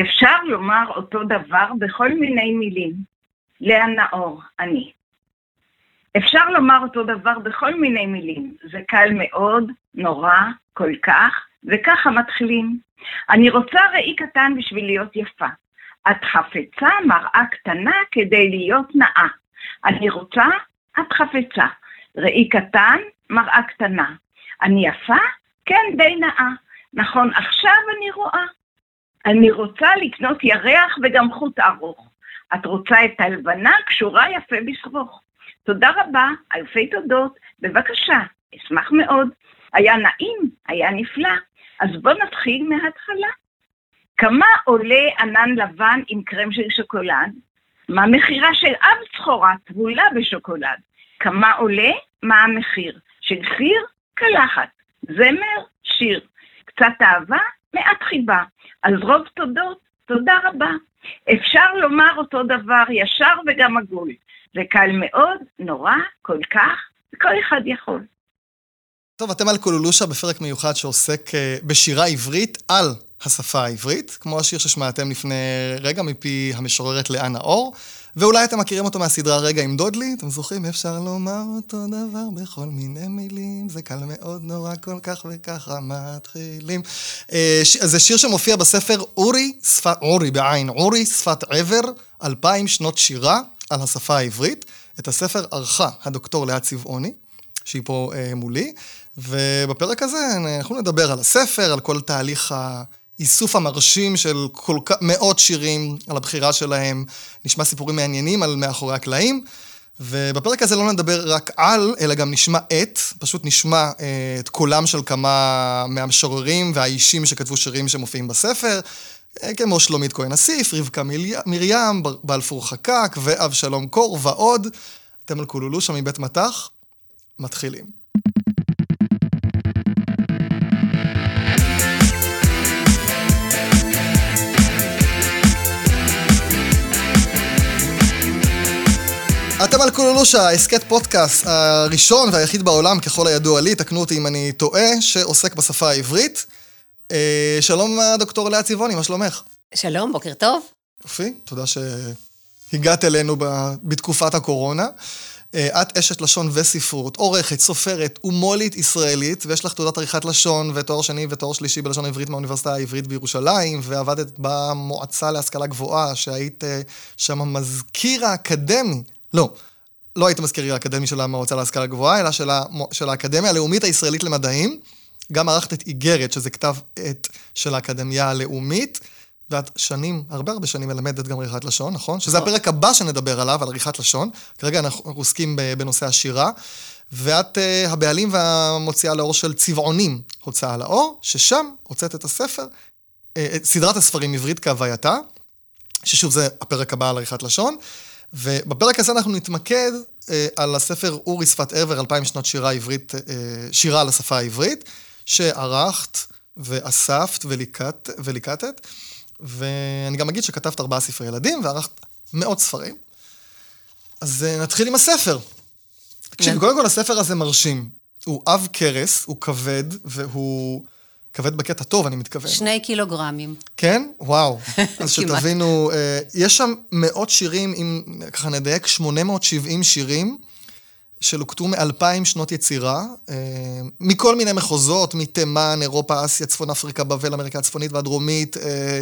אפשר לומר אותו דבר בכל מיני מילים. לאה נאור, אני. אפשר לומר אותו דבר בכל מיני מילים. זה קל מאוד, נורא, כל כך, וככה מתחילים. אני רוצה ראי קטן בשביל להיות יפה. את חפצה מראה קטנה כדי להיות נאה. אני רוצה, את חפצה. ראי קטן, מראה קטנה. אני יפה? כן, די נאה. נכון, עכשיו אני רואה. אני רוצה לקנות ירח וגם חוט ארוך. את רוצה את הלבנה קשורה יפה בשרוך. תודה רבה, אלפי תודות, בבקשה, אשמח מאוד. היה נעים, היה נפלא. אז בואו נתחיל מההתחלה. כמה עולה ענן לבן עם קרם של שוקולד? מה מחירה של אב צחורה טבולה בשוקולד? כמה עולה? מה המחיר? של חיר? קלחת. זמר? שיר. קצת אהבה? מעט חיבה. אז רוב תודות, תודה רבה. אפשר לומר אותו דבר ישר וגם עגול. זה קל מאוד, נורא, כל כך, וכל אחד יכול. טוב, אתם על קולולושה בפרק מיוחד שעוסק uh, בשירה עברית על השפה העברית, כמו השיר ששמעתם לפני רגע מפי המשוררת לאה נאור, ואולי אתם מכירים אותו מהסדרה רגע עם דודלי, אתם זוכרים? אפשר לומר אותו דבר בכל מיני מילים, זה קל מאוד נורא כל כך וככה מתחילים. Uh, ש... זה שיר שמופיע בספר אורי, שפת, אורי בעין, אורי, שפת עבר, אלפיים שנות שירה על השפה העברית. את הספר ערכה הדוקטור לאה צבעוני, שהיא פה uh, מולי. ובפרק הזה אנחנו נדבר על הספר, על כל תהליך האיסוף המרשים של כל כך, מאות שירים, על הבחירה שלהם, נשמע סיפורים מעניינים על מאחורי הקלעים. ובפרק הזה לא נדבר רק על, אלא גם נשמע את, פשוט נשמע אה, את קולם של כמה מהמשוררים והאישים שכתבו שירים שמופיעים בספר, אה, כמו שלומית כהן אסיף, רבקה מרים, בלפור חקק ואבשלום קור ועוד. אתם על קולולושה מבית מטח, מתחילים. אתם על קולולושה, הסכת פודקאסט הראשון והיחיד בעולם, ככל הידוע לי, תקנו אותי אם אני טועה, שעוסק בשפה העברית. אה, שלום, דוקטור לאה צבעוני, מה שלומך? שלום, בוקר טוב. יופי, תודה שהגעת אלינו בתקופת הקורונה. אה, את אשת לשון וספרות, עורכת, סופרת ומו"לית ישראלית, ויש לך תעודת עריכת לשון ותואר שני ותואר שלישי בלשון העברית מהאוניברסיטה העברית בירושלים, ועבדת במועצה להשכלה גבוהה, שהיית אה, שם מזכיר האקדמי לא, לא היית מזכיר האקדמי של המועצה להשכלה גבוהה, אלא של, המו, של האקדמיה הלאומית הישראלית למדעים. גם ערכת את איגרת, שזה כתב עת של האקדמיה הלאומית, ואת שנים, הרבה הרבה שנים מלמדת גם עריכת לשון, נכון? שזה נכון. הפרק הבא שנדבר עליו, על עריכת לשון. כרגע אנחנו עוסקים בנושא השירה. ואת uh, הבעלים והמוציאה לאור של צבעונים, הוצאה לאור, ששם הוצאת את הספר, uh, סדרת הספרים עברית כהווייתה, ששוב זה הפרק הבא על עריכת לשון. ובפרק הזה אנחנו נתמקד אה, על הספר אורי שפת עבר, אלפיים שנות שירה עברית, אה, שירה על השפה העברית, שערכת ואספת וליקט, וליקטת, ואני גם אגיד שכתבת ארבעה ספרי ילדים וערכת מאות ספרים. אז אה, נתחיל עם הספר. תקשיבי, קודם כל הספר הזה מרשים. הוא עב כרס, הוא כבד, והוא כבד בקטע טוב, אני מתכוון. שני קילוגרמים. כן? וואו. אז שתבינו, אה, יש שם מאות שירים, אם ככה נדייק, 870 שירים. שלוקטו מאלפיים שנות יצירה, אה, מכל מיני מחוזות, מתימן, אירופה, אסיה, צפון אפריקה, בבל, אמריקה הצפונית והדרומית. אה,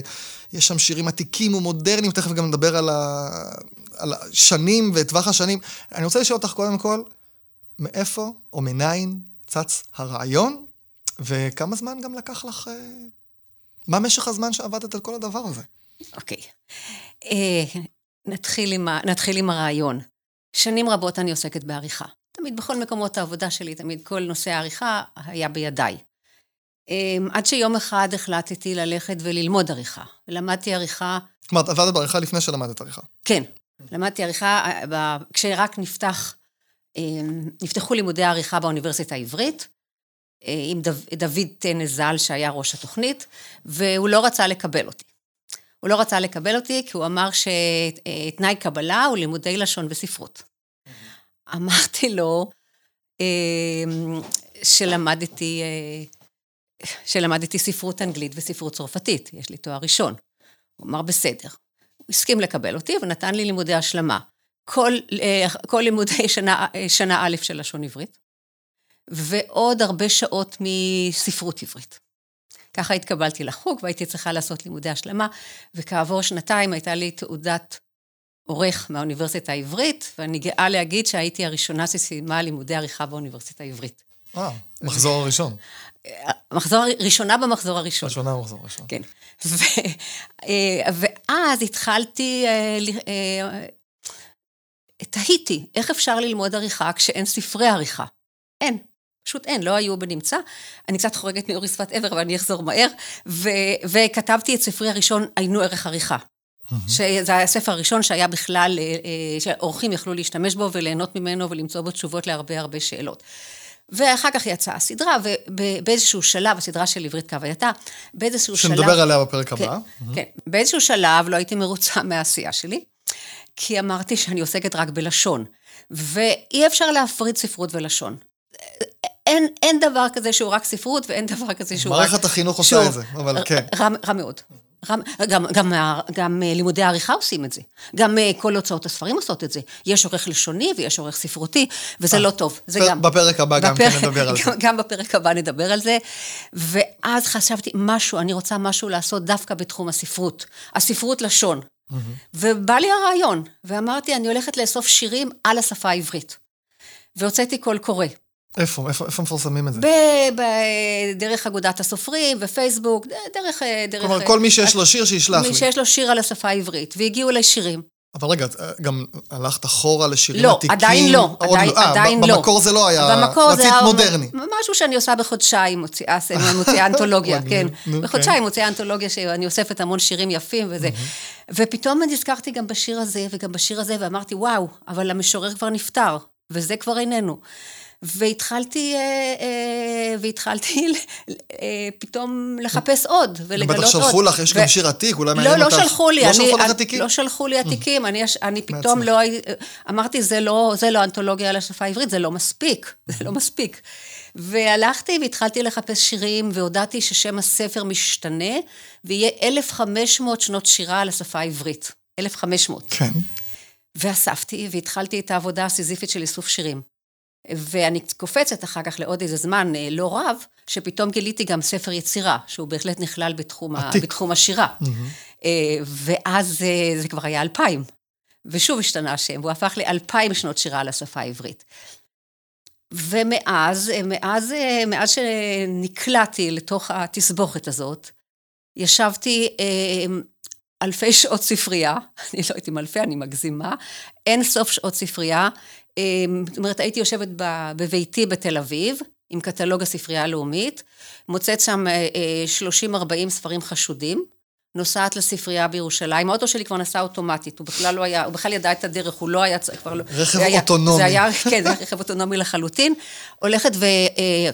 יש שם שירים עתיקים ומודרניים, תכף גם נדבר על, ה... על השנים וטווח השנים. אני רוצה לשאול אותך קודם כל, מאיפה או מניין צץ הרעיון וכמה זמן גם לקח לך... אה, מה משך הזמן שעבדת על כל הדבר הזה? אוקיי. אה, נתחיל, עם, נתחיל עם הרעיון. שנים רבות אני עוסקת בעריכה. תמיד בכל מקומות העבודה שלי, תמיד כל נושא העריכה היה בידיי. אה, עד שיום אחד החלטתי ללכת וללמוד עריכה. למדתי עריכה... אומרת, עבדת בעריכה לפני שלמדת עריכה. כן. למדתי עריכה כשרק נפתח, נפתחו לימודי העריכה באוניברסיטה העברית. אה, עם דוד טנא ז"ל, שהיה ראש התוכנית, והוא לא רצה לקבל אותי. הוא לא רצה לקבל אותי כי הוא אמר שתנאי קבלה הוא לימודי לשון וספרות. אמרתי לו אה, שלמדתי, אה, שלמדתי ספרות אנגלית וספרות צרפתית, יש לי תואר ראשון. הוא אמר, בסדר. הוא הסכים לקבל אותי ונתן לי לימודי השלמה. כל, אה, כל לימודי שנה, שנה א' של לשון עברית, ועוד הרבה שעות מספרות עברית. ככה התקבלתי לחוג והייתי צריכה לעשות לימודי השלמה, וכעבור שנתיים הייתה לי תעודת עורך מהאוניברסיטה העברית, ואני גאה להגיד שהייתי הראשונה שסיימה לימודי עריכה באוניברסיטה העברית. אה, מחזור הראשון. מחזור, ראשונה במחזור הראשון. ראשונה במחזור הראשון. כן. ו, אה, ואז התחלתי, אה, תהיתי, איך אפשר ללמוד עריכה כשאין ספרי עריכה? אין. פשוט אין, לא היו בנמצא. אני קצת חורגת מאורי שפת עבר, אבל אני אחזור מהר. ו, וכתבתי את ספרי הראשון, עיינו ערך עריכה. שזה היה הספר הראשון שהיה בכלל, שאורחים יכלו להשתמש בו וליהנות ממנו ולמצוא בו תשובות להרבה הרבה שאלות. ואחר כך יצאה הסדרה, ובאיזשהו שלב, הסדרה של עברית כהווייתה, באיזשהו שלב... שנדבר עליה בפרק כן, הבא. כן, באיזשהו שלב לא הייתי מרוצה מהעשייה שלי, כי אמרתי שאני עוסקת רק בלשון, ואי אפשר להפריד ספרות ולשון. אין, אין דבר כזה שהוא רק ספרות, ואין דבר כזה שהוא רק... מערכת החינוך עושה את זה, אבל כן. רע, רע מאוד. גם, גם, גם, גם אה, לימודי העריכה עושים את זה. גם אה, כל הוצאות הספרים עושות את זה. יש עורך לשוני ויש עורך ספרותי, וזה לא טוב. זה גם... בפרק הבא גם כן נדבר על זה. גם בפרק הבא נדבר על זה. ואז חשבתי, משהו, אני רוצה משהו לעשות דווקא בתחום הספרות. הספרות לשון. ובא לי הרעיון, ואמרתי, אני הולכת לאסוף שירים על השפה העברית. והוצאתי קול קורא. איפה? איפה, איפה מפרסמים את זה? דרך אגודת הסופרים, ופייסבוק, דרך... דרך כלומר, כל מי שיש לו שיר, שישלח לי. מי שיש לו שיר על השפה העברית, והגיעו אליי שירים. אבל רגע, גם הלכת אחורה לשירים לא, עתיקים? עדיין לא, עדיין, 아, עדיין לא. במקור זה לא היה, במקור רצית זה מודרני. משהו שאני עושה בחודשיים, מוציאה, מוציאה אנתולוגיה, כן. בחודשיים כן. מוציאה אנתולוגיה שאני אוספת המון שירים יפים וזה. ופתאום נזכרתי גם בשיר הזה וגם בשיר הזה, ואמרתי, וואו, אבל המשורר כבר נפטר, וזה כבר איננו. והתחלתי, אה, אה, והתחלתי אה, פתאום לחפש עוד, ולגלות עוד. בטח שלחו לך, יש גם שיר עתיק, אולי מעניין לא, אותך. לא שלחו לי. לא אני- שלחו לך עתיקים? לא שלחו לי עתיקים, אני אני פתאום. לא... אמרתי, זה לא זה לא אנתולוגיה על השפה העברית, זה לא מספיק, זה לא מספיק. והלכתי והתחלתי לחפש שירים, והודעתי ששם הספר משתנה, ויהיה 1,500 שנות שירה על השפה העברית. 1,500. כן. ואספתי, והתחלתי את העבודה הסיזיפית של איסוף שירים. ואני קופצת אחר כך לעוד איזה זמן אה, לא רב, שפתאום גיליתי גם ספר יצירה, שהוא בהחלט נכלל בתחום. בתחום השירה. אה, ואז אה, זה כבר היה אלפיים. ושוב השתנה השם, והוא הפך לאלפיים שנות שירה על השפה העברית. ומאז, מאז, מאז שנקלעתי לתוך התסבוכת הזאת, ישבתי אלפי שעות ספרייה, אני לא יודעת אם אלפי, אני מגזימה, אין סוף שעות ספרייה. אה, זאת אומרת, הייתי יושבת בביתי בתל אביב, עם קטלוג הספרייה הלאומית, מוצאת שם אה, אה, 30-40 ספרים חשודים, נוסעת לספרייה בירושלים, האוטו שלי כבר נסע אוטומטית, הוא בכלל לא היה, הוא בכלל ידע את הדרך, הוא לא היה, צ- כבר לא... רכב היה- אוטונומי. זה היה, כן, זה היה רכב אוטונומי לחלוטין. הולכת ו... אה,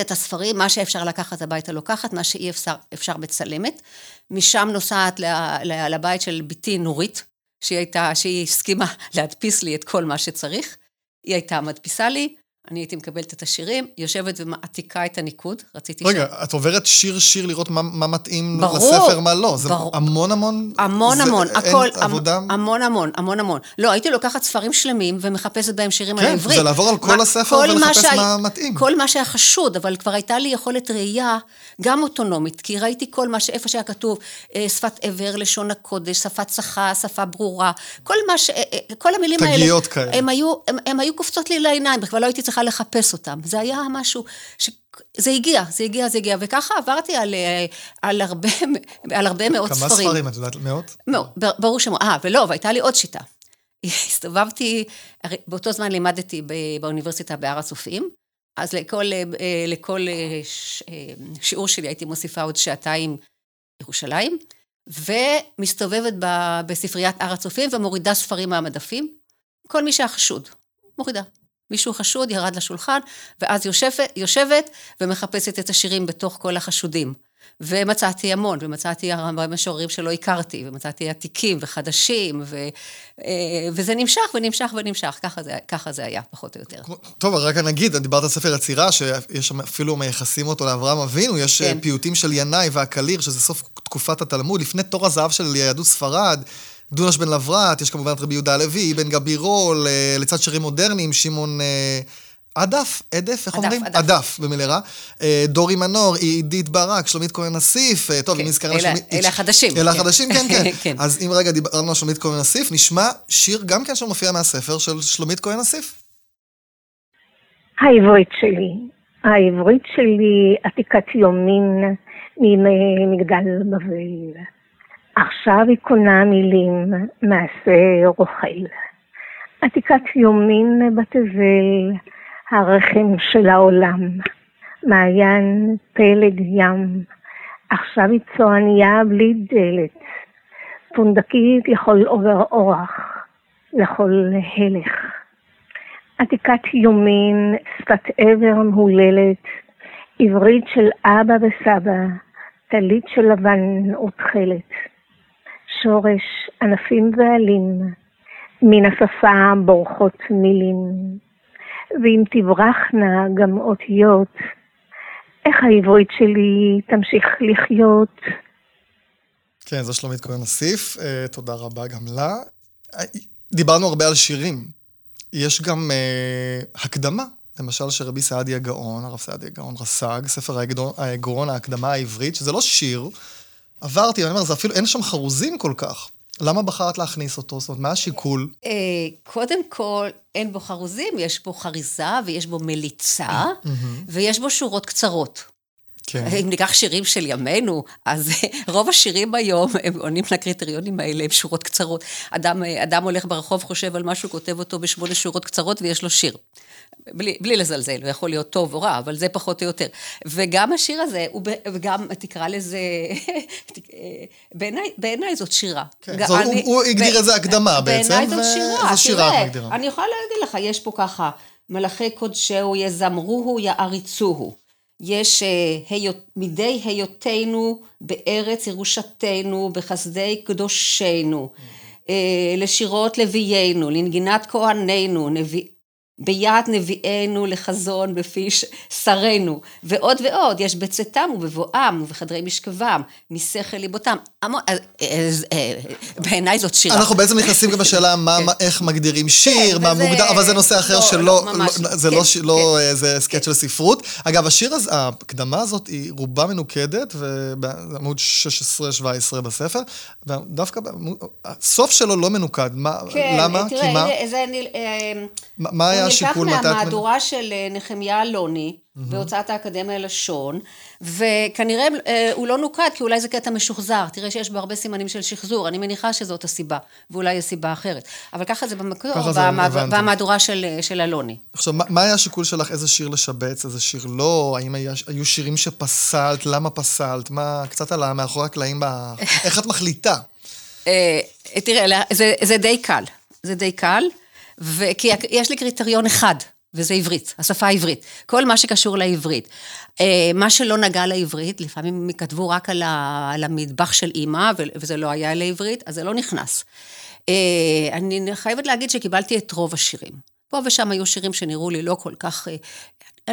את הספרים, מה שאפשר לקחת הביתה לוקחת, מה שאי אפשר, אפשר מצלמת. משם נוסעת לבית של בתי נורית, שהיא הייתה, שהיא הסכימה להדפיס לי את כל מה שצריך. היא הייתה מדפיסה לי, אני הייתי מקבלת את השירים, יושבת ומעתיקה את הניקוד, רציתי רגע, את עוברת שיר-שיר לראות מה, מה מתאים ברור, לספר, מה לא. זה ברור. המון המון... המון זה, המון, אין הכל, עבודה... המ- המון המון, המון המון. לא, הייתי לוקחת ספרים שלמים ומחפשת בהם שירים על כן, העברית. זה לעבור על כל מה- הספר כל מה ולחפש שהיה- מה מתאים. כל מה שהיה חשוד, אבל כבר הייתה לי יכולת ראייה גם אוטונומית, כי ראיתי כל מה שאיפה שהיה כתוב, אה, שפת עבר, לשון הקודש, שפת צחה, שפה ברורה, כל מה ש... אה, אה, כל המילים האלה... תגיות כאלה. הם היו, הם, הם היו קופצות לי לעיניים, בכלל לא הייתי צריכה לחפש אותם. זה היה משהו ש... זה הגיע, זה הגיע, זה הגיע, וככה עברתי על, אה, על, הרבה, על הרבה מאוד כמה ספרים. ספרים, את יודעת? מאות? מאוד, בר- ברור שמות. אה, ולא, והייתה לי עוד שיטה. הסתובבתי, באותו זמן לימדתי באוניברסיטה בהר הצופים, אז לכל, אה, אה, לכל ש- שיעור שלי הייתי מוסיפה עוד שעתיים ירושלים, ומסתובבת ב- בספריית הר הצופים ומורידה ספרים מהמדפים. כל מי שהיה חשוד, מורידה. מישהו חשוד, ירד לשולחן, ואז יושבת, יושבת ומחפשת את השירים בתוך כל החשודים. ומצאתי המון, ומצאתי הרבה משוררים שלא הכרתי, ומצאתי עתיקים וחדשים, ו, אה, וזה נמשך ונמשך ונמשך, ככה זה, ככה זה היה, פחות או יותר. טוב, רק נגיד, דיברת על ספר יצירה, שיש שם אפילו מייחסים אותו לאברהם אבינו, יש כן. פיוטים של ינאי והקליר, שזה סוף תקופת התלמוד, לפני תור הזהב של יהדות ספרד. דונש בן לברת, יש כמובן את רבי יהודה הלוי, בן גבירול, לצד שירים מודרניים, שמעון עדף, עדף, איך אומרים? עדף, במלרה. אה, דורי מנור, עידית ברק, שלומית כהן אסיף, אה, טוב, אם נזכרנו שלומית... אלה החדשים. אלה כן. החדשים, כן, כן, כן. אז אם רגע דיברנו על שלומית כהן אסיף, נשמע שיר גם כן שמופיע מהספר של שלומית כהן אסיף. העברית שלי. העברית שלי עתיקת יומין מימי מגדל בבל. עכשיו היא קונה מילים מעשה רוכל. עתיקת יומין בתבל, הרחם של העולם, מעיין פלג ים, עכשיו היא צועניה בלי דלת, פונדקית לכל עובר אורח, לכל הלך. עתיקת יומין, שפת עבר מהוללת, עברית של אבא וסבא, טלית של לבן ותכלת. שורש ענפים ועלים, מן השפה בורחות מילים. ואם תברחנה גם אותיות, איך העברית שלי תמשיך לחיות? כן, זו שלומית כהן אסיף, uh, תודה רבה גם לה. Uh, דיברנו הרבה על שירים. יש גם uh, הקדמה, למשל של רבי סעדיה גאון, הרב סעדיה גאון רס"ג, ספר הגאון, ההקדמה העברית, שזה לא שיר. עברתי, אני אומר, זה אפילו, אין שם חרוזים כל כך. למה בחרת להכניס אותו? זאת אומרת, מה השיקול? אה, קודם כל, אין בו חרוזים, יש בו חריזה ויש בו מליצה, ויש בו שורות קצרות. כן. אם ניקח שירים של ימינו, אז רוב השירים היום, הם עונים לקריטריונים האלה, הם שורות קצרות. אדם, אדם הולך ברחוב, חושב על משהו, כותב אותו בשמונה שורות קצרות ויש לו שיר. בלי, בלי לזלזל, הוא יכול להיות טוב או רע, אבל זה פחות או יותר. וגם השיר הזה, הוא, וגם תקרא לזה, בעיניי בעיני זאת שירה. כן, זו, אני, הוא, הוא הגדיר איזה הקדמה בעצם, בעיניי זאת שירה. איזה שירה מגדירה. אני יכולה להגיד לך, יש פה ככה, מלאכי קודשהו יזמרוהו יעריצוהו. יש uh, מדי היותנו בארץ ירושתנו, בחסדי קדושנו, uh, לשירות לוויינו, לנגינת כהנינו, נביא, ביד נביאנו לחזון בפי שרינו, ועוד ועוד, יש בצאתם ובבואם ובחדרי משכבם, משכל ליבותם. אה, אה, אה, בעיניי זאת שירה. אנחנו בעצם נכנסים גם לשאלה כן. איך מגדירים שיר, כן, מה מוגדר, אבל זה נושא אחר לא, שלא, לא, לא, זה לא, כן, לא איזה סקט של ספרות. אגב, השיר הזה, ההקדמה הזאת היא רובה מנוקדת, ובעמוד 16-17 בספר, ודווקא הסוף שלו לא מנוקד. למה? כי מה? מה היה השיקול? הוא נלקח מהמהדורה של אה, נחמיה אלוני, בהוצאת האקדמיה ללשון, וכנראה אה, הוא לא נוקד, כי אולי זה קטע משוחזר. תראה שיש בו הרבה סימנים של שחזור, אני מניחה שזאת הסיבה, ואולי יש סיבה אחרת. אבל ככה זה במקור, במהדורה של, אה, של אלוני. עכשיו, מה היה השיקול שלך, איזה שיר לשבץ, איזה שיר לא? האם היה, היו שירים שפסלת? למה פסלת? מה, קצת על מאחורי הקלעים, איך את מחליטה? תראה, זה, זה די קל. זה די קל. וכי יש לי קריטריון אחד, וזה עברית, השפה העברית. כל מה שקשור לעברית. אה, מה שלא נגע לעברית, לפעמים כתבו רק על, ה, על המטבח של אימא, וזה לא היה לעברית, אז זה לא נכנס. אה, אני חייבת להגיד שקיבלתי את רוב השירים. פה ושם היו שירים שנראו לי לא כל כך אה,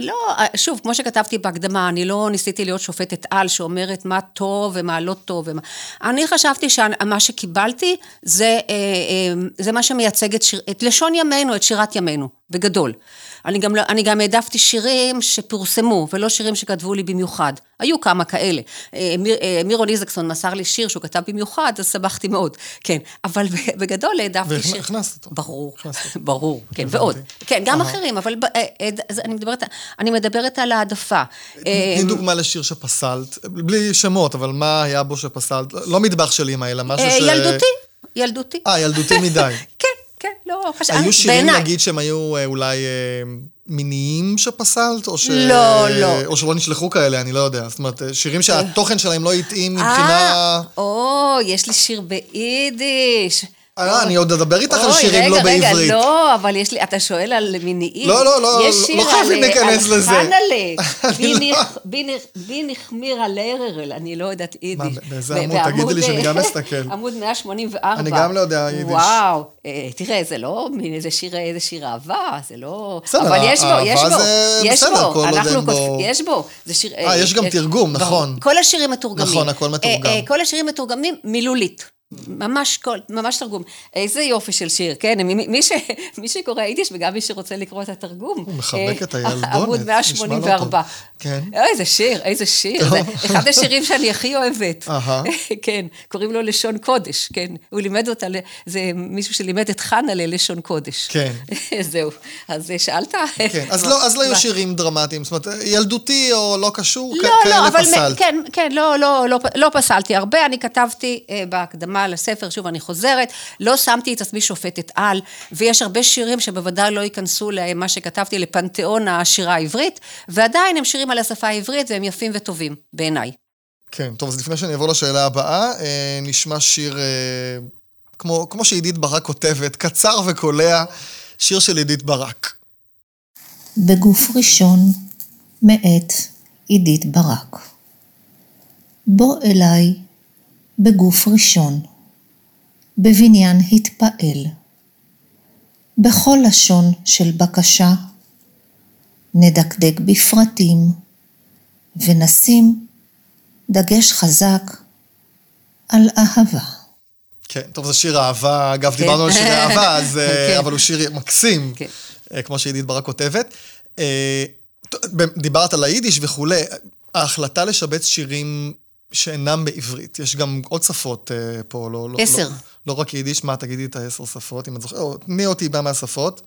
לא, שוב, כמו שכתבתי בהקדמה, אני לא ניסיתי להיות שופטת על שאומרת מה טוב ומה לא טוב. ומה... אני חשבתי שמה שקיבלתי זה, אה, אה, זה מה שמייצג את, שיר, את לשון ימינו, את שירת ימינו, בגדול. אני גם, לא, אני גם העדפתי שירים שפורסמו, ולא שירים שכתבו לי במיוחד. היו כמה כאלה. אה, מיר, אה, מירון איזקסון מסר לי שיר שהוא כתב במיוחד, אז שמחתי מאוד, כן. אבל בגדול העדפתי שיר... והכנסת אותו. ברור, ברור, כן, ועוד. כן, גם אחרים, אבל אה, אני מדברת, אני מדברת על העדפה. תני דוגמה לשיר שפסלת, בלי שמות, אבל מה היה בו שפסלת? לא מטבח של אימא, אלא משהו ש... ילדותי, ילדותי. אה, ילדותי מדי. כן. כן, לא, חשבתי, היו שירים, נגיד, שהם היו אה, אולי אה, מיניים שפסלת? או ש... לא, לא. או שלא נשלחו כאלה, אני לא יודע. זאת אומרת, אה, שירים שהתוכן שלהם לא התאים מבחינה... או, יש לי שיר ביידיש. אה, אני עוד אדבר איתך על אוי, שירים לא רגע, בעברית. רגע, לא, אבל יש לי, אתה שואל על מיניים. לא, לא, לא, יש לא שיר חייבים על- להיכנס לזה. על חנלה, אני לא- בין החמיר על הררל, אני לא יודעת יידיש. מה, באיזה עמוד? תגידי לי שאני גם אסתכל. עמוד 184. אני גם לא יודע יידיש. וואו, אה, תראה, זה לא מין איזה שיר, איזה שיר אהבה, זה לא... בסדר, אבל יש בו, אהבה יש בו, זה יש בסדר, בו, כל עוד אנחנו אין בו- כותבים- יש בו, זה שיר... אה, יש גם תרגום. נכון. כל השירים מתורגמים. נכון, הכל מתורגם. אה, אה, כל השירים מתורגמים מילולית. ממש כל, ממש תרגום. איזה יופי של שיר, כן, מי, מי, ש, מי שקורא יידיש וגם מי שרוצה לקרוא את התרגום. הוא מחבק את אה, הילדונת, עמוד נשמע לא 184. טוב. כן. אה, איזה שיר, איזה שיר. זה אחד השירים שאני הכי אוהבת. כן, קוראים לו לשון קודש, כן. הוא לימד אותה, זה מישהו שלימד את חנה ללשון קודש. כן. זהו. אז אה, שאלת? כן, אז לא, אז לא היו? שירים דרמטיים, זאת אומרת, ילדותי או לא קשור, כ- לא, כאלה לא, פסלת. כן, כן, לא, לא, לא, לא פסלתי הרבה, אני כתבתי אה, בהקדמה לספר, שוב, אני חוזרת, לא שמתי את עצמי שופטת על, ויש הרבה שירים שבוודאי לא ייכנסו למה שכתבתי, לפנתיאון השירה העברית, ועדיין הם שירים על השפה העברית והם יפים וטובים, בעיניי. כן, טוב, אז לפני שאני אעבור לשאלה הבאה, אה, נשמע שיר, אה, כמו, כמו שעידית ברק כותבת, קצר וקולע, שיר של עידית ברק. בגוף ראשון, מאת עידית ברק. בוא אליי בגוף ראשון, בבניין התפעל. בכל לשון של בקשה, נדקדק בפרטים, ונשים דגש חזק על אהבה. כן, טוב, זה שיר אהבה, אגב, כן. דיברנו על שירי אהבה, אז, אה, כן. אבל הוא שיר מקסים, כן. אה, כמו שעידית ברק כותבת. אה, דיברת על היידיש וכולי, ההחלטה לשבץ שירים שאינם בעברית, יש גם עוד שפות פה, לא... לא עשר. לא, לא רק יידיש, מה, תגידי את העשר שפות, אם את זוכרת, או, תני אותי מהשפות.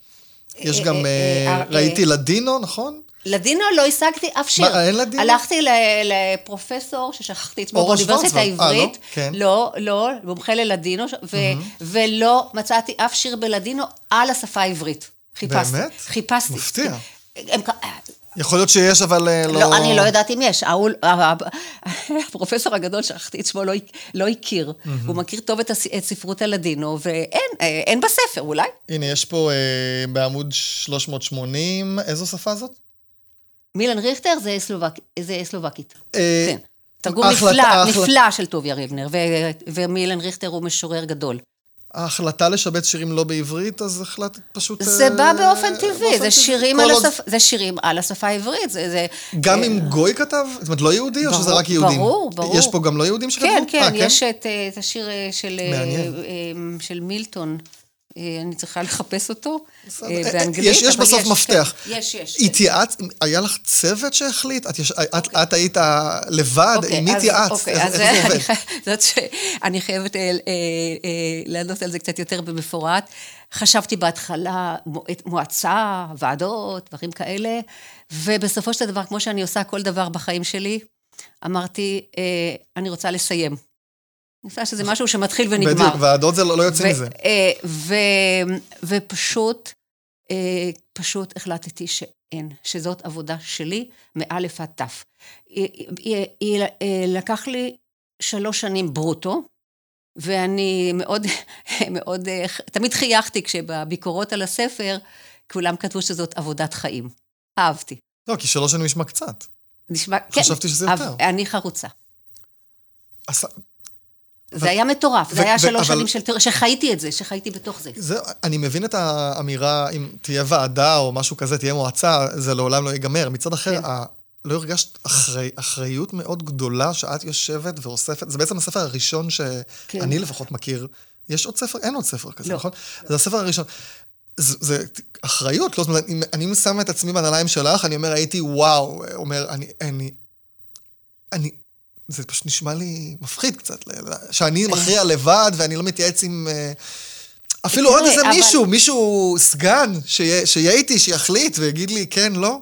יש אה, גם, אה, אה, ראיתי לדינו, נכון? לדינו לא השגתי אף שיר. מה, אין לדינו? הלכתי לפרופסור, ששכחתי את שמו, באוניברסיטה שוורצמן. אה, העברית. לא? כן. לא, לא, מומחה ללדינו, ו- ולא מצאתי אף שיר בלדינו על השפה העברית. חיפשתי. באמת? חיפשתי. מפתיע. הם- יכול להיות שיש, אבל אה, לא... לא, אני לא יודעת אם יש. ההוא- ה- ה- הפרופסור הגדול, שכחתי את שמו, לא, לא הכיר. הוא מכיר טוב את, הס- את ספרות הלדינו, ואין, אה, אין בספר, אולי. הנה, יש פה אה, בעמוד 380, איזו שפה זאת? מילן ריכטר זה, סלובק, זה סלובקית. אה, כן. תרגום ההחלטה- נפלא, ההחלט- נפלא של טוביה ריבנר, ו- ומילן ריכטר הוא משורר גדול. ההחלטה לשבץ שירים לא בעברית, אז החלטת פשוט... זה אה, בא באופן טבעי, באופן זה שירים על עוד- השפה, זה שירים על השפה העברית, זה... זה גם אה, אם גוי כתב? זאת אומרת, לא יהודי, או שזה ברור, רק יהודים? ברור, ברור. יש פה גם לא יהודים שכתבו? כן, כן, אה, יש את, אה, את השיר אה, של, אה. אה, של מילטון. אה, אני צריכה לחפש אותו. אה, אה, באנגלית. יש, יש בסוף כן, מפתח. יש, יש. התייעצת, היה לך צוות שהחליט? את, יש, את, את היית לבד, אוקיי, עם מי התייעצת? אוקיי, איך, אז איך זה אני עובד? זאת ש... אני חייבת אה, אה, אה, לענות על זה קצת יותר במפורט. חשבתי בהתחלה מועצ- מועצה, ועדות, דברים כאלה, ובסופו של דבר, כמו שאני עושה כל דבר בחיים שלי, אמרתי, אה, אני רוצה לסיים. אני חושבת שזה משהו שמתחיל ונגמר. בדיוק, ועדות זה לא, לא יוצאים ו- מזה. אה, ופשוט, אה, פשוט החלטתי שאין, שזאת עבודה שלי מאלף עד תף. אה, לקח לי שלוש שנים ברוטו, ואני מאוד, מאוד, תמיד חייכתי כשבביקורות על הספר, כולם כתבו שזאת עבודת חיים. אהבתי. לא, כי שלוש שנים נשמע קצת. נשמע, כן. חשבתי שזה יותר. אני חרוצה. זה היה מטורף, זה היה שלוש שנים של טרור, שחייתי את זה, שחייתי בתוך זה. זה, אני מבין את האמירה, אם תהיה ועדה או משהו כזה, תהיה מועצה, זה לעולם לא ייגמר. מצד אחר, כן. ה... לא הרגשת אחרי, אחריות מאוד גדולה שאת יושבת ואוספת, זה בעצם הספר הראשון שאני כן. לפחות מכיר. יש עוד ספר? אין עוד ספר כזה, לא. נכון? זה הספר הראשון. זה, זה אחריות, לא, זאת אומרת, אם אני שם את עצמי בנעליים שלך, אני אומר, הייתי וואו, אומר, אני, אני, אני, זה פשוט נשמע לי מפחיד קצת, שאני מכריע לבד ואני לא מתייעץ עם... אה, אפילו עוד איזה מישהו, מישהו, סגן, שיהיה איתי, שיחליט ויגיד לי כן, לא.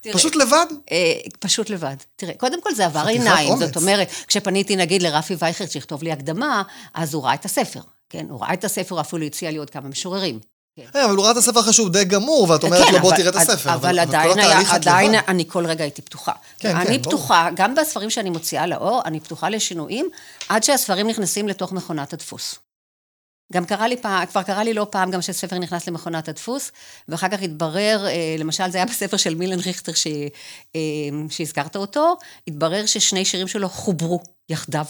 תראה, פשוט לבד. אה, פשוט לבד. תראה, קודם כל זה עבר עיניים. אומץ. זאת אומרת, כשפניתי נגיד לרפי וייכר שיכתוב לי הקדמה, אז הוא ראה את הספר. כן, הוא ראה את הספר, אפילו הציע לי עוד כמה משוררים. אה, אבל הוא ראה את הספר החשוב די גמור, ואת אומרת כן, לו בוא תראה את הספר. אבל כל עדיין את עדיין. אני כל רגע הייתי פתוחה. כן, אני כן, ברור. פתוחה, גם בספרים שאני מוציאה לאור, אני פתוחה לשינויים, עד שהספרים נכנסים לתוך מכונת הדפוס. גם קרה לי פעם, כבר קרה לי לא פעם גם שספר נכנס למכונת הדפוס, ואחר כך התברר, אה, למשל זה היה בספר של מילן ריכטר ש, אה, שהזכרת אותו, התברר ששני שירים שלו חוברו יחדיו.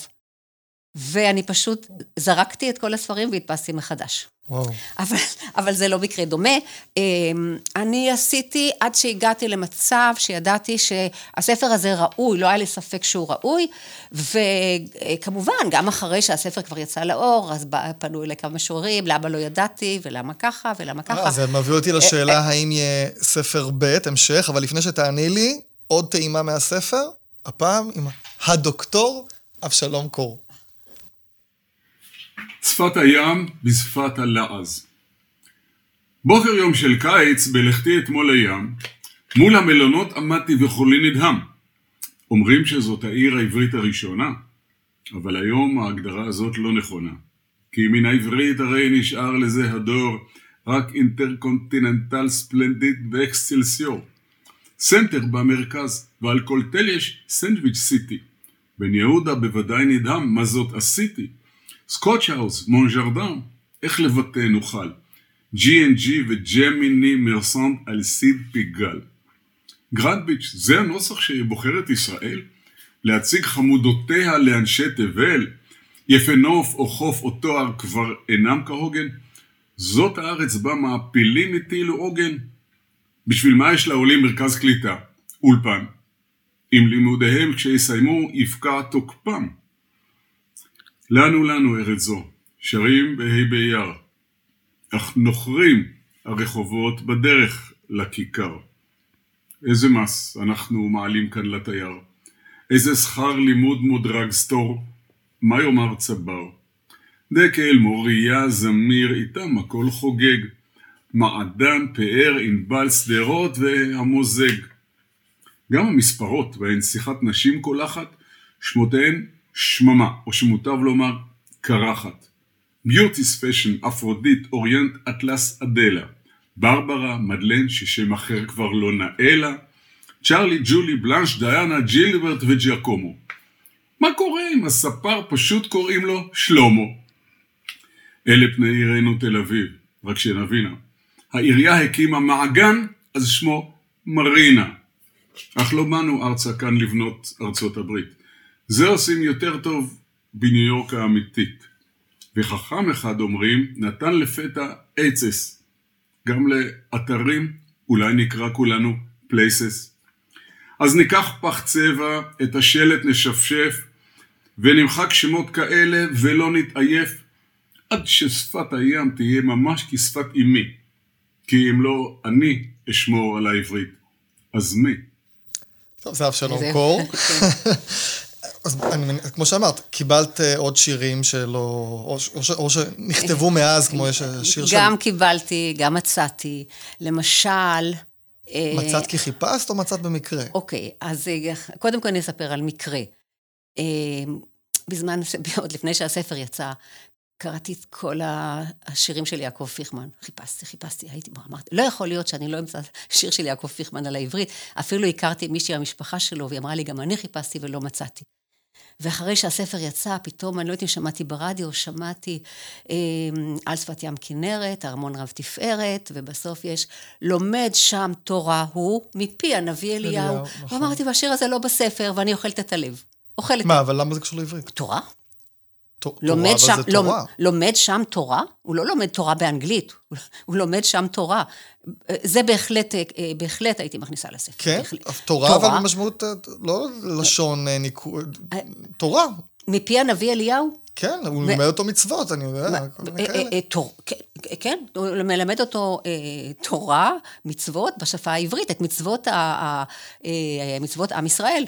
ואני פשוט זרקתי את כל הספרים והדפסתי מחדש. וואו. אבל, אבל זה לא מקרה דומה. אמ, אני עשיתי עד שהגעתי למצב שידעתי שהספר הזה ראוי, לא היה לי ספק שהוא ראוי, וכמובן, גם אחרי שהספר כבר יצא לאור, אז פנו אליי כמה משוררים, למה לא ידעתי, ולמה ככה, ולמה ככה. אה, זה מביא אותי לשאלה האם יהיה ספר ב', המשך, אבל לפני שתעני לי, עוד טעימה מהספר, הפעם עם הדוקטור אבשלום קור. שפת הים בשפת הלעז. בוקר יום של קיץ, בלכתי אתמול לים, מול המלונות עמדתי וכולי נדהם. אומרים שזאת העיר העברית הראשונה, אבל היום ההגדרה הזאת לא נכונה. כי מן העברית הרי נשאר לזה הדור רק אינטרקונטיננטל ספלנדיד ואקסטלסיור. סנטר במרכז, ועל כל תל יש Sandwich City. בן יהודה בוודאי נדהם מה זאת עשיתי. Scotch House, Mon Jardin, איך לבטא נוכל. G&G וג'מיני מרסנט על סיד פיגל. גרנדביץ', זה הנוסח שבוחרת ישראל? להציג חמודותיה לאנשי תבל? יפה נוף או חוף או תואר כבר אינם כהוגן? זאת הארץ בה מעפילים הטילו עוגן? בשביל מה יש לעולים מרכז קליטה? אולפן. עם לימודיהם כשיסיימו יפקע תוקפם. לנו לנו ארץ זו, שרים בה' באייר, אך נוחרים הרחובות בדרך לכיכר. איזה מס אנחנו מעלים כאן לתייר? איזה שכר לימוד מודרג סטור? מה יאמר צבר? דקל, מוריה, זמיר, איתם הכל חוגג. מעדן, פאר, ענבל, שדרות והמוזג. גם המספרות בהן שיחת נשים קולחת, שמותיהן שממה, או שמוטב לומר קרחת. ביוטיס פשן, אפרודית, אוריינט, אטלס, אדלה. ברברה, מדלן, ששם אחר כבר לא נאה לה. צ'רלי, ג'ולי, בלאנש, דיאנה, ג'ילברט וג'יאקומו. מה קורה אם הספר פשוט קוראים לו שלמה? אלה פני עירנו תל אביב, רק שנבינה. העירייה הקימה מעגן, אז שמו מרינה. אך לא באנו ארצה כאן לבנות ארצות הברית. זה עושים יותר טוב בניו יורק האמיתית. וחכם אחד אומרים, נתן לפתע עצס. גם לאתרים, אולי נקרא כולנו places. אז ניקח פח צבע, את השלט נשפשף, ונמחק שמות כאלה ולא נתעייף, עד ששפת הים תהיה ממש כשפת אמי. כי אם לא אני אשמור על העברית, אז מי? טוב, זה אבשלום קור. אז אני, כמו שאמרת, קיבלת אה, עוד שירים שלא, או, או, או שנכתבו מאז, כמו יש שיר של... גם קיבלתי, גם מצאתי. למשל... אה, מצאת כי חיפשת או מצאת במקרה? אוקיי, אז אה, קודם כל אני אספר על מקרה. בזמן, עוד לפני שהספר יצא, קראתי את כל השירים של יעקב פיכמן. חיפשתי, חיפשתי, הייתי בו, אמרתי, לא יכול להיות שאני לא אמצא שיר של יעקב פיכמן על העברית. אפילו הכרתי מישהי מהמשפחה שלו, והיא אמרה לי, גם אני חיפשתי ולא מצאתי. ואחרי שהספר יצא, פתאום, אני לא יודעת אם שמעתי ברדיו, שמעתי אה, על שפת ים כנרת, ארמון רב תפארת, ובסוף יש לומד שם תורה הוא מפי הנביא אליהו. נכון. ואמרתי, והשיר הזה לא בספר, ואני אוכלת את הלב. אוכלת. מה, אבל למה זה קשור לעברית? תורה. לומד שם, זה תורה. לומד שם תורה? הוא לא לומד תורה באנגלית, הוא לומד שם תורה. זה בהחלט, בהחלט הייתי מכניסה לספר. כן? בהחלט. תורה, תורה, אבל במשמעות, לא לשון אה, ניקוד, תורה. מפי הנביא אליהו? כן, הוא מלמד אותו מצוות, אני יודע, כל מיני כאלה. אה, כן, הוא מלמד אותו אה, תורה, מצוות, בשפה העברית, את מצוות עם ישראל.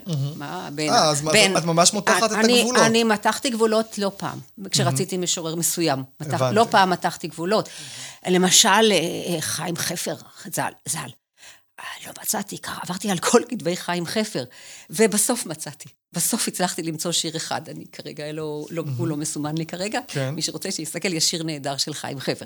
אה, אז את ממש מותחת את הגבולות. אני מתחתי גבולות לא פעם, כשרציתי משורר מסוים. לא פעם מתחתי גבולות. למשל, חיים חפר, ז"ל. לא מצאתי, עברתי על כל כתבי חיים חפר, ובסוף מצאתי. בסוף הצלחתי למצוא שיר אחד, אני כרגע, לא, לא, mm-hmm. הוא לא מסומן לי כרגע. כן. מי שרוצה שיסתכל, יש שיר נהדר של חיים חפר.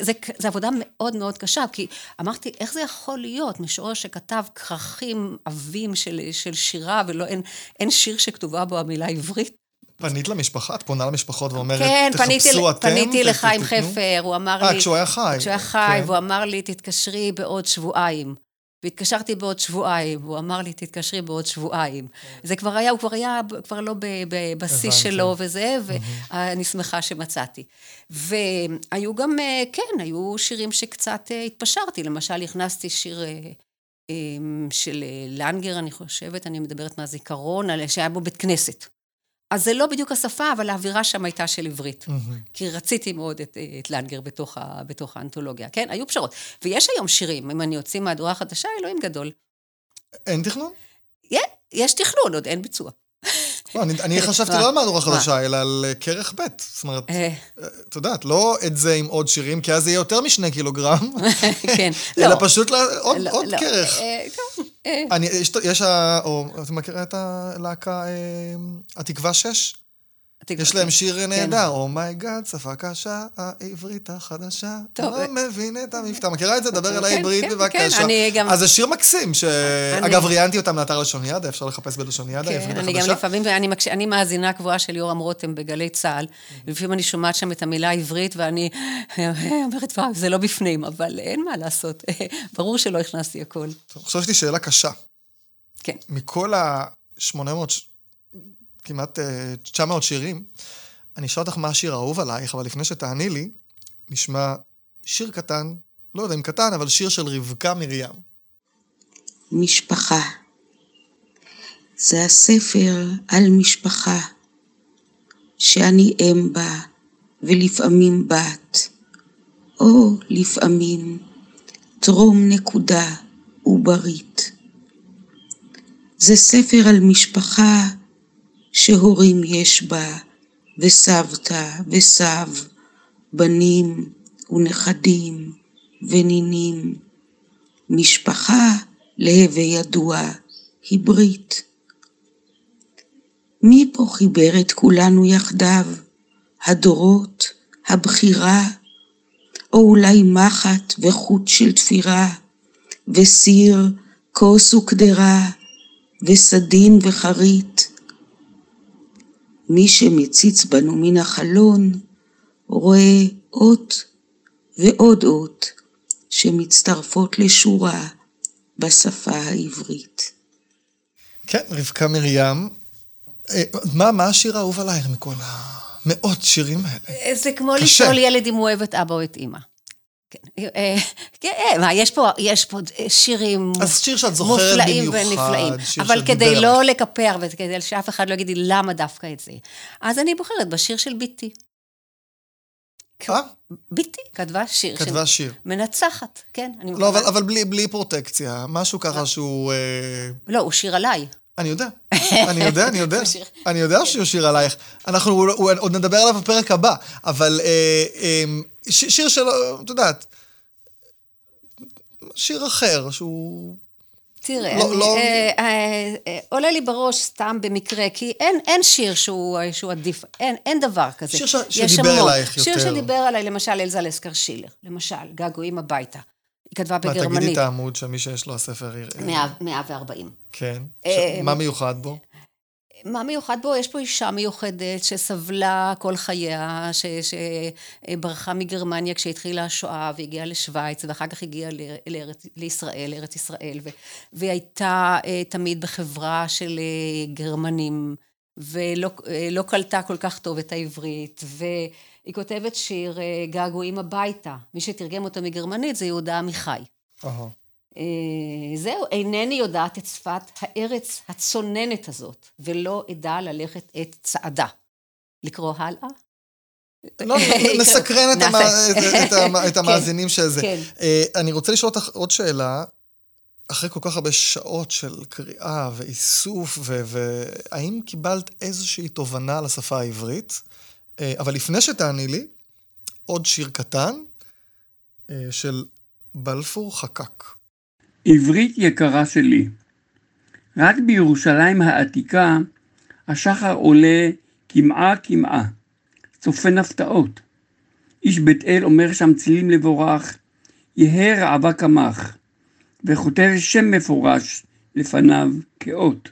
זה, זה עבודה מאוד מאוד קשה, כי אמרתי, איך זה יכול להיות? משורר שכתב כרכים עבים של, של שירה, ולא, אין, אין שיר שכתובה בו המילה עברית. פנית למשפחה? את פונה למשפחות ואומרת, כן, פניתי, תחפשו אתם? פניתי ת- לחיים תתנו"? חפר, הוא אמר לי... אה, כשהוא היה חי. כשהוא היה חי, כן. והוא אמר לי, תתקשרי בעוד שבועיים. והתקשרתי בעוד שבועיים, והוא אמר לי, תתקשרי בעוד שבועיים. זה כבר היה, הוא כבר היה כבר לא בשיא. שלו וזה, ואני שמחה שמצאתי. והיו גם, אה, כן, היו שירים שקצת אה, התפשרתי. למשל, הכנסתי שיר אה, של לנגר, אני חושבת, אני מדברת מהזיכרון, שהיה בו בית כנסת. אז זה לא בדיוק השפה, אבל האווירה שם הייתה של עברית. מהמם. כי רציתי מאוד את, את לנגר בתוך, ה, בתוך האנתולוגיה. כן, היו פשרות. ויש היום שירים, אם אני אוציא מהדורה חדשה, אלוהים גדול. אין תכנון? יש, יש תכנון, עוד אין ביצוע. לא, אני- אני חשבתי מה? לא על מהדורה מה? חדשה, אלא על אה, כרך ב'. זאת אומרת, אה, את יודעת, לא את זה עם עוד שירים, כי אז זה יהיה יותר משני קילוגרם, כן, אלא לא. פשוט עוד לא, לא. כרך. אה, אני, יש, יש ה... או, את מכירה את הלהקה, אה, התקווה 6? יש להם כן. שיר נהדר, oh my god, שפה קשה, העברית החדשה. טוב, לא מבין את המבטא. מכירה את זה? דבר אל כן, העברית כן, בבקשה. כן, אני גם- אז זה שיר מקסים, שאגב, ראיינתי אותם לאתר לשון ידה, אפשר לחפש כן, העברית אני גם החדשה. לפעמים, אני, מקש... אני מאזינה קבועה של יורם רותם בגלי צה"ל, ולפעמים אני שומעת שם את המילה עברית, ואני אומרת, וואו, זה לא בפנים, אבל אין מה לעשות. ברור שלא הכנסתי הכל. טוב, עכשיו יש לי שאלה קשה. כן. מכל ה-800, כמעט אה, 900 שירים, אני אשאל אותך מה השיר האהוב עלייך, אבל לפני שתעני לי, נשמע שיר קטן, לא יודע אם קטן, אבל שיר של רבקה מרים. משפחה. זה הספר על משפחה, שאני אם בה, ולפעמים בת, או לפעמים טרום נקודה עוברית. זה ספר על משפחה שהורים יש בה, וסבתא וסב, בנים ונכדים ונינים. משפחה, להווה ידוע, היא ברית. מי פה חיבר את כולנו יחדיו? הדורות, הבחירה, או אולי מחט וחוט של תפירה, וסיר, כוס וקדרה, וסדין וחרית. מי שמציץ בנו מן החלון, רואה אות ועוד אות שמצטרפות לשורה בשפה העברית. כן, רבקה מרים. אה, מה, מה השיר האהוב עלייך מכל המאות שירים האלה? זה כמו קשה. לשאול ילד אם הוא אוהב את אבא או את אימא. כן, אה, כן, אה, יש פה, שירים אז שיר שאת זוכרת במיוחד, ונפלאים. אבל כדי לא. לקפח וכדי שאף אחד לא יגיד לי למה דווקא את זה, אז אני בוחרת בשיר של ביתי. אה? ביתי כתבה שיר. כתבה שיר. מנצחת, כן. לא, אבל, בלי, פרוטקציה, משהו ככה שהוא... אה, לא, הוא שיר עליי. אני יודע, אני יודע, אני יודע. אני יודע שהוא שיר עלייך. אנחנו הוא- עוד נדבר עליו בפרק הבא, אבל אה, ש- שיר שלו, את יודעת, שיר אחר, שהוא... תראה, לא- אני, לא- אה, אה, אה, עולה לי בראש סתם במקרה, כי אין, אין שיר שהוא, שהוא עדיף, אין, אין דבר כזה. שיר ש- שדיבר המון. אלייך שיר יותר. שדיבר עליי, למשל, אלזה לסקר שילר, למשל, געגועים הביתה. היא כתבה מה, תגידי בגרמנית, את העמוד שמי שיש לו הספר יראה. 100 140. כן. אה, ש- מה מיוחד בו? מה מיוחד בו? יש פה אישה מיוחדת שסבלה כל חייה, ש- שברחה מגרמניה כשהתחילה השואה והגיעה לשוויץ, ואחר כך הגיעה לארץ, לישראל, לארץ ישראל, ו- והיא הייתה אה, תמיד בחברה של אה, גרמנים, ולא אה, לא קלטה כל כך טוב את העברית, והיא כותבת שיר אה, געגועים הביתה. מי שתרגם אותו מגרמנית זה יהודה עמיחי. אה, זהו, אינני יודעת את שפת הארץ הצוננת הזאת, ולא אדע ללכת את צעדה. לקרוא הלאה? לא, נסקרן את, כן, המאזינים של זה. כן. אני רוצה לשאול אותך עוד שאלה. אחרי כל כך הרבה שעות של קריאה ואיסוף, והאם קיבלת איזושהי תובנה על השפה העברית? אה, אבל לפני שתעני לי, עוד שיר קטן אה, של בלפור חקק. עברית יקרה שלי, רק בירושלים העתיקה השחר עולה קמעה קמעה, צופן הפתעות. איש בית אל אומר שם צלילים לבורך, יהא רעבה קמח, וכותב שם מפורש לפניו כאות.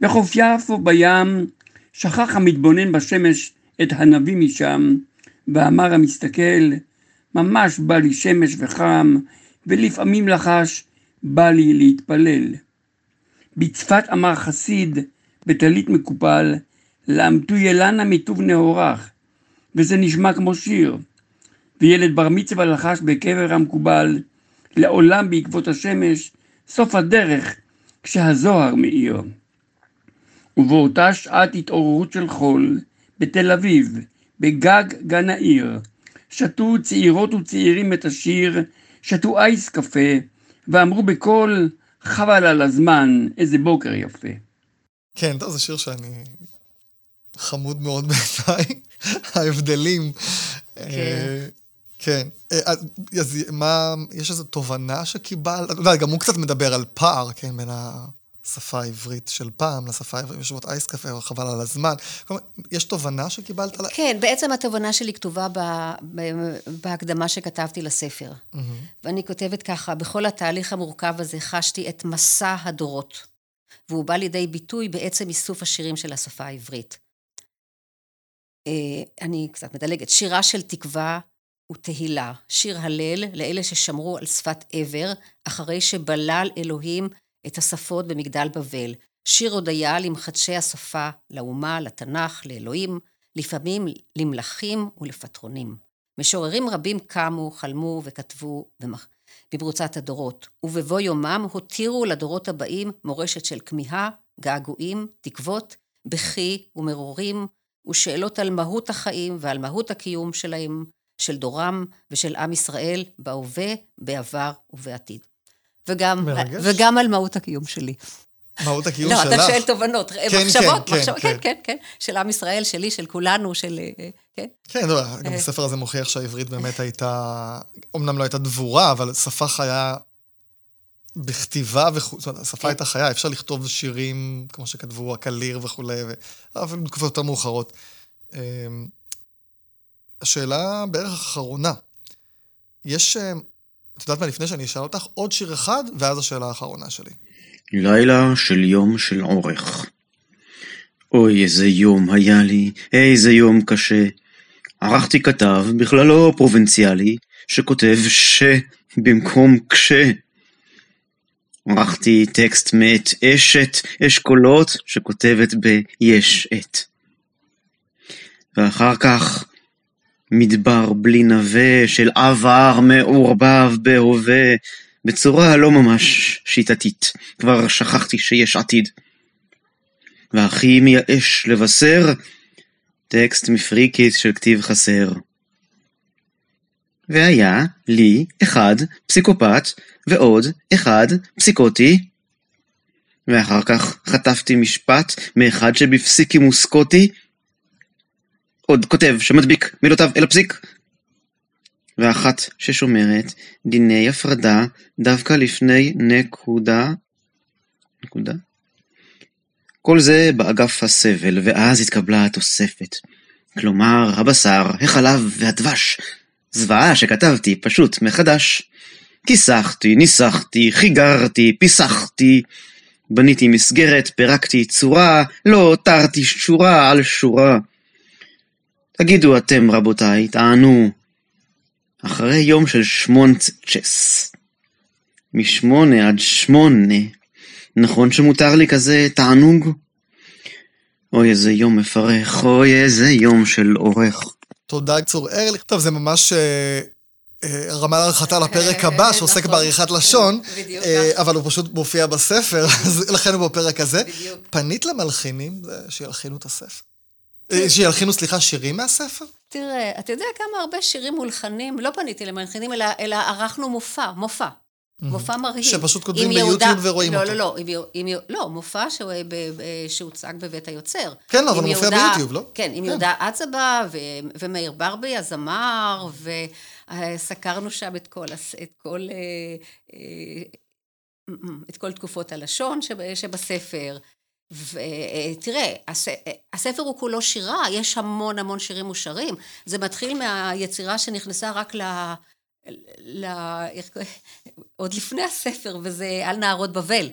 בחוף יפו בים שכח המתבונן בשמש את הנביא משם, ואמר המסתכל, ממש בא לי שמש וחם, ולפעמים לחש, בא לי להתפלל. בצפת אמר חסיד, בטלית מקופל, לאמתו ילנה מטוב נאורך, וזה נשמע כמו שיר. וילד בר מצווה לחש בקבר המקובל, לעולם בעקבות השמש, סוף הדרך, כשהזוהר מאיר. ובאותה שעת התעוררות של חול, בתל אביב, בגג גן העיר, שתו צעירות וצעירים את השיר, שתו אייס קפה, ואמרו בקול, חבל על הזמן, איזה בוקר יפה. כן, טוב, זה שיר שאני... חמוד מאוד בעיניי, ההבדלים. כן. כן. אה, אז מה, יש איזו תובנה שקיבלת? אתה יודע, גם הוא קצת מדבר על פער, כן, בין השפה העברית של פעם לשפה העברית, יושבות אייס קפה, חבל על הזמן. כלומר, יש תובנה שקיבלת? כן, בעצם התובנה שלי כתובה בהקדמה שכתבתי לספר. Mm-hmm. ואני כותבת ככה, בכל התהליך המורכב הזה חשתי את מסע הדורות, והוא בא לידי ביטוי בעצם איסוף השירים של השפה העברית. אה, אני קצת מדלגת, שירה של תקווה ותהילה, שיר הלל לאלה ששמרו על שפת עבר, אחרי שבלל אלוהים את השפות במגדל בבל. שיר הודיה למחדשי השפה, לאומה, לתנ"ך, לאלוהים, לפעמים למלכים ולפטרונים. משוררים רבים קמו, חלמו וכתבו במרוצת הדורות, ובבוא יומם הותירו לדורות הבאים מורשת של כמיהה, געגועים, תקוות, בכי ומרורים, ושאלות על מהות החיים ועל מהות הקיום שלהם, של דורם ושל עם ישראל בהווה, בעבר ובעתיד. וגם, וגם על מהות הקיום שלי. מהות הקיום לא, שלך. לא, אתה שואל תובנות, כן, מחשבות, כן, מחשבות, כן, כן, כן, כן, של עם ישראל, שלי, של כולנו, של... אה, כן. כן, לא, גם הספר הזה מוכיח שהעברית באמת הייתה, אמנם לא הייתה דבורה, אבל שפה חיה בכתיבה וכו', זאת אומרת, השפה כן. הייתה חיה, אפשר לכתוב שירים, כמו שכתבו הקליר וכולי, אבל בתקופות יותר מאוחרות. השאלה בערך אחרונה, יש, אה, את יודעת מה, לפני שאני אשאל אותך, עוד שיר אחד, ואז השאלה האחרונה שלי. לילה של יום של אורך. אוי, איזה יום היה לי, איזה יום קשה. ערכתי כתב, בכללו פרובינציאלי, שכותב ש במקום כש. ערכתי טקסט מאת אשת אשכולות, שכותבת ביש את. ואחר כך מדבר בלי נווה של עבר מעורבב בהווה, בצורה לא ממש שיטתית, כבר שכחתי שיש עתיד. והכי מייאש לבשר, טקסט מפריקית של כתיב חסר. והיה לי אחד פסיקופת ועוד אחד פסיקוטי, ואחר כך חטפתי משפט מאחד שבפסיקימוס קוטי, עוד כותב שמדביק מילותיו אל הפסיק, ואחת ששומרת דיני הפרדה דווקא לפני נקודה. נקודה? כל זה באגף הסבל, ואז התקבלה התוספת. כלומר, הבשר, החלב והדבש. זוועה שכתבתי פשוט מחדש. כיסחתי, ניסחתי, חיגרתי, פיסחתי. בניתי מסגרת, פירקתי צורה, לא הותרתי שורה על שורה. תגידו אתם, רבותיי, תענו, אחרי יום של שמונצ'ס, משמונה עד שמונה, נכון שמותר לי כזה תענוג? אוי, איזה יום מפרך, אוי, איזה יום של עורך. תודה, צור ארלי. טוב, זה ממש אה, אה, רמה להנחתה לפרק הבא, שעוסק נכון. בעריכת לשון, אה. אבל הוא פשוט מופיע בספר, לכן הוא בפרק הזה. בדיוק. פנית למלחינים שילחינו את הספר? אה, שילחינו, סליחה, שירים מהספר? תראה, אתה יודע כמה הרבה שירים מולחנים, לא פניתי למלחינים, אלא, אלא ערכנו מופע, מופע. מופע מרהיב. שפשוט כותבים עם ביוטיוב ורואים לא, אותו. לא, לא, עם, יהו- עם, יהו- לא, מופע שהוא, ב, ב, שהוצג בבית היוצר. כן, לא, אבל עם מופיע ביוטיוב, לא? כן, עם כן. יהודה אצבא ו, ומאיר ברבי, הזמר, וסקרנו שם את כל, את כל, אה, אה, את כל תקופות הלשון שב- שבספר. ותראה, הס- הספר הוא כולו שירה, יש המון המון שירים מושרים. זה מתחיל מהיצירה שנכנסה רק ל... ל... עוד לפני הספר, וזה על נהרות בבל.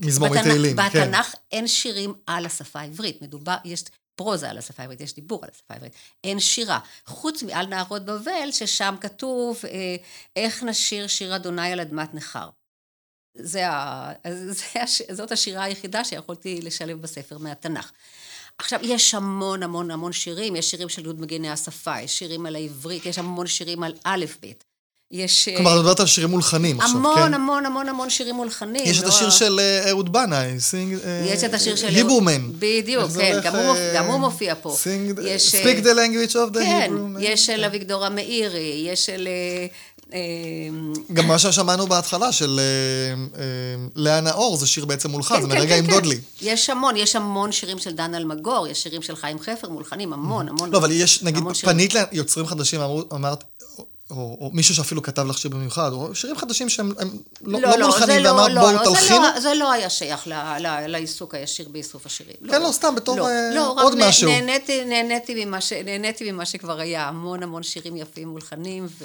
מזמור בתנ"ך- מתהילים, כן. בתנ"ך אין שירים על השפה העברית. מדובר, יש פרוזה על השפה העברית, יש דיבור על השפה העברית. אין שירה. חוץ מעל נהרות בבל, ששם כתוב אה, איך נשיר שיר אדוני על אדמת נכר. זה ה... זה הש... זאת השירה היחידה שיכולתי לשלב בספר מהתנ"ך. עכשיו, יש המון המון המון שירים, יש שירים של יהוד מגיני השפה, יש שירים על העברית, יש המון שירים על א' ב'. יש... אה, כלומר, את מדברת על שירים מולחנים עכשיו, המון כן? המון המון המון שירים מולחנים. יש את לא- השיר של אה, אהוד בנאי, סינג... אה, יש את השיר של... היברומן. בדיוק, כן, גם הוא מופיע- פה. אה, speak the language of the כן, Hebrew man. יש של אביגדור המאירי, יש של... אה, גם מה ששמענו בהתחלה של אה, אה, לאה נאור, זה שיר בעצם מולחן, כן, זה כן, מרגע כן, עם. גודלי. יש המון, יש המון שירים של דן אלמגור, יש שירים של חיים חפר מולחנים, המון, המון. לא, אבל יש, נגיד. פנית ליוצרים חדשים, אמרת, או, או, מישהו שאפילו כתב לך שיר במיוחד, או שירים חדשים שהם הם לא, לא, מולחנים, זה ואמרת לא, בואו לא, זה תלחינו. לא, זה לא היה שייך ל, ל, לעיסוק הישיר באיסוף השירים. כן, לא, סתם, בתור, לא, אה, לא, עוד נה- משהו. נהניתי, נהניתי, ממה ש, נהניתי ממה שכבר היה, המון המון שירים יפים מולחנים, ו,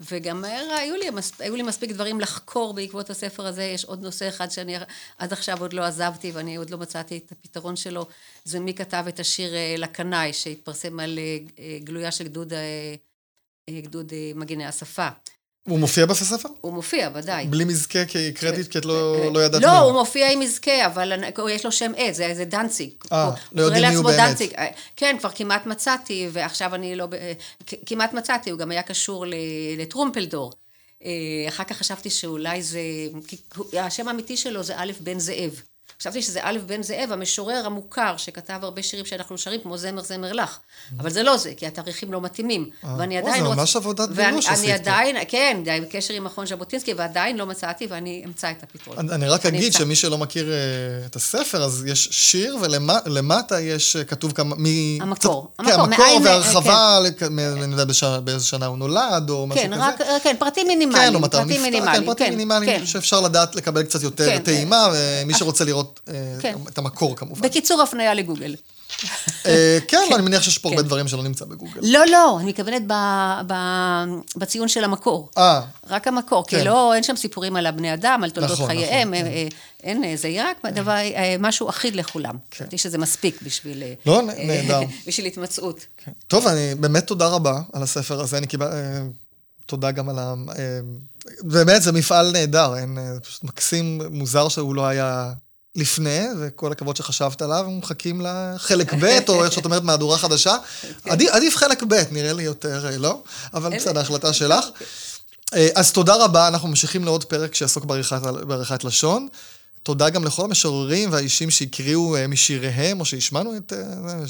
וגם אה, היו לי, היו לי מספיק דברים לחקור בעקבות הספר הזה. יש עוד נושא אחד שאני עד עכשיו עוד לא עזבתי, ואני עוד לא מצאתי את הפתרון שלו, זה מי כתב את השיר אה, לקנאי, שהתפרסם על אה, אה, גלויה של גדוד, גדוד מגיני השפה. הוא מופיע בספר? הוא מופיע, ודאי. בלי מזכה כקרדיט, כי את לא, לא ידעת לא, מי הוא מופיע עם מזכה, אבל יש לו שם עד, זה, זה דנציג. אה, לא יודעים מי הוא באמת. אה, כן, כבר כמעט מצאתי, ועכשיו אני לא... אה, כמעט מצאתי, הוא גם היה קשור לטרומפלדור. אה, אחר כך חשבתי שאולי זה... השם האמיתי שלו זה א' בן זאב. חשבתי שזה א' בן זאב, המשורר המוכר, שכתב הרבה שירים שאנחנו שרים, כמו זמר זמר לך. אבל זה לא זה, כי התאריכים לא מתאימים. אה, ואני או, עדיין... זה ממש עבודת ואני- בילוש עשית פה. עדיין, כן, בקשר עם מכון ז'בוטינסקי, ועדיין לא מצאתי, ואני אמצא את הפתרון. אני, רק אגיד. שמי שלא מכיר אה, את הספר, אז יש שיר, ולמטה יש אה, כתוב כמה... המקור. כן, המקור, מאין- והרחבה, מ- אני יודע באיזה שנה הוא נולד, או משהו כן, כזה. כן, פרטים כן, מינימליים. פרטים מינימליים. כן, פרטים מינימליים כן. שאפשר לדעת לקבל קצת יותר כן. טעימה, ומי שרוצה לראות אה, כן. את המקור כמובן. בקיצור, הפניה לגוגל. אה, כן, לא, אני מניח שיש פה הרבה כן. דברים שלא נמצא בגוגל. לא, לא, אני מתכוונת בציון של המקור. אה, רק המקור, כן. כי לא, אין שם סיפורים על הבני אדם, על תולדות נכון, חייהם, נכון, אה, אין, זה רק משהו אחיד לכולם. חשבתי שזה מספיק בשביל... כן. לא, נהדר. בשביל התמצאות. כן. טוב, אני באמת תודה רבה על הספר הזה, אני קיבל... תודה גם על ה... באמת, זה מפעל נהדר, אין, אה, פשוט מקסים, מוזר שהוא לא היה לפני, וכל הכבוד שחשבת עליו, מחכים לחלק ב', או איך שאת אומרת, מהדורה חדשה. עדיף, עדיף חלק ב', נראה לי יותר, אה, לא? אבל בסדר, החלטה שלך. אה, אז תודה רבה, אנחנו ממשיכים לעוד פרק שיעסוק בעריכת, בעריכת לשון. תודה גם לכל המשוררים והאישים שהקריאו אה, משיריהם, או שהשמענו את אה,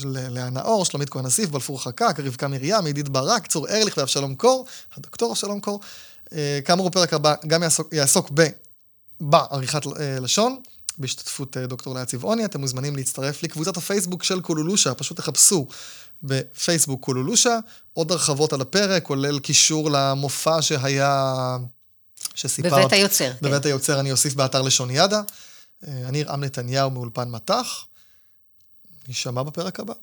לאה נאור, שלומית כהן אסיף, בלפור חקק, רבקה מרים, עידית ברק, צור ארליך ואבשלום קור, הדוקטור אבשלום קור. כאמור, הפרק הבא גם יעסוק, יעסוק ב, בעריכת לשון, בהשתתפות אה, דוקטור לאה צבעוני. אתם מוזמנים להצטרף לקבוצת הפייסבוק של קולולושה, פשוט תחפשו בפייסבוק קולולושה. עוד הרחבות על הפרק, כולל קישור למופע שהיה, שסיפרת. בבית היוצר. כן. בבית היוצר אני אוסיף באתר לשוניאדה. אה, אני רם נתניהו מאולפן מטח. נשמע בפרק הבא.